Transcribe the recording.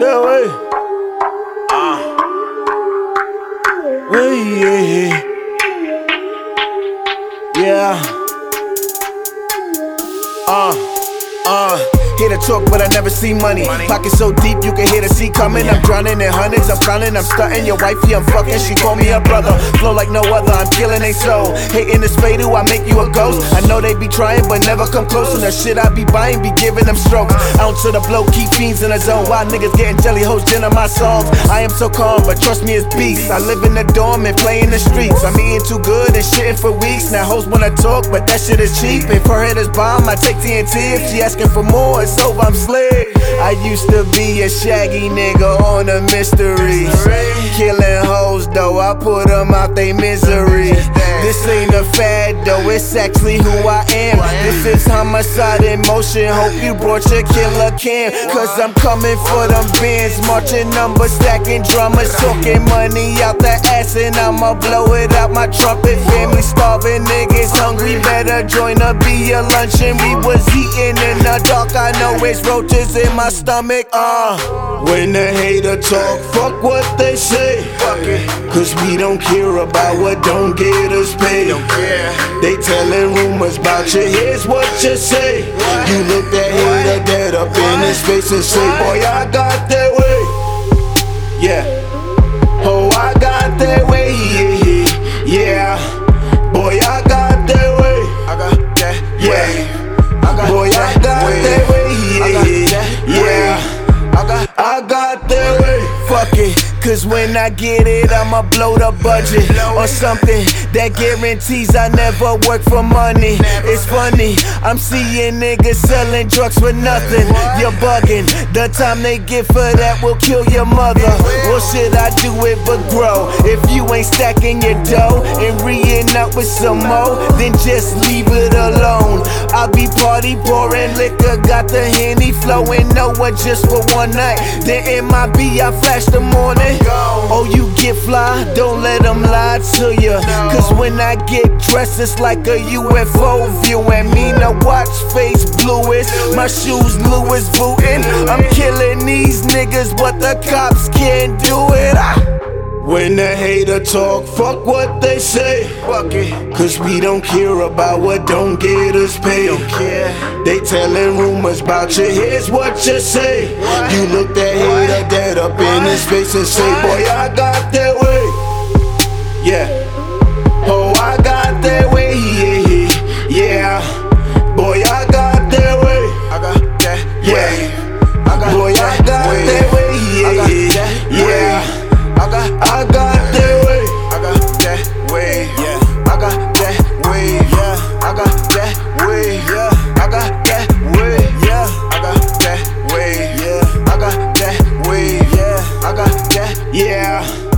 That way. Ah. Way, yeah. Yeah. Uh. Uh, hear the talk, but I never see money. Pocket so deep, you can hear the sea coming. I'm drowning in hundreds, I'm counting, I'm stunting. Your wifey, I'm fucking, she call me a brother. Flow like no other, I'm killing they soul. Hating this fade, I make you a ghost. I know they be trying, but never come close. And the shit I be buying, be giving them strokes. Uh. Out to the blow, keep fiends in the zone. Why niggas getting jelly hoes, gin my songs? I am so calm, but trust me, it's beast. I live in the dorm and play in the streets. I'm eating too good and shitting for weeks. Now hoes wanna talk, but that shit is cheap. If her head is bomb, I take TNT. If she asking for more, over, I'm slick. I used to be a shaggy nigga on a mystery. Killing hoes though, I put them out they misery. This ain't a fad though, it's actually who I am. This is homicide in motion. Hope you brought your killer cam. Cause I'm coming for them bands, marching numbers, stacking drummers, talking money out the ass, and I'ma blow it out my trumpet. Family starving, niggas hungry, better join up, be a luncheon. We was eating in the dark, I know it's roaches in my stomach. Uh, when the hater talk, fuck what they say. Cause we don't care about what don't get us paid. They telling rumors about you, here's what you say. You look that hater dead up in his face and say, Boy, I got that way. Yeah. Oh, I got that way. Cause when I get it, I'ma blow the budget or something that guarantees I never work for money. It's funny, I'm seeing niggas selling drugs for nothing. You're bugging, the time they get for that will kill your mother. Well, should I do it but grow? If you ain't stacking your dough and re up with some more, then just leave it alone. I'll be party pouring liquor, got the henny flowing, no just for one night. Then in my B, I flash the morning. Oh, you get fly, don't let them lie to you. Cause when I get dressed, it's like a UFO view. And me, no watch face bluest, my shoes Louis Vuitton. I'm killing these niggas, but the cops can't do it. Ah. When the hater talk, fuck what they say. Fuck it. Cause we don't care about what don't get us paid. Don't care. They telling rumors about you, here's what you say. What? You look that hater dead up what? in his face and say, Boy, I got that way. Yeah. I got that way. Yeah. yeah. way, yeah. I got that way, yeah. I got that way, yeah. I got that way, yeah. I got that, yeah.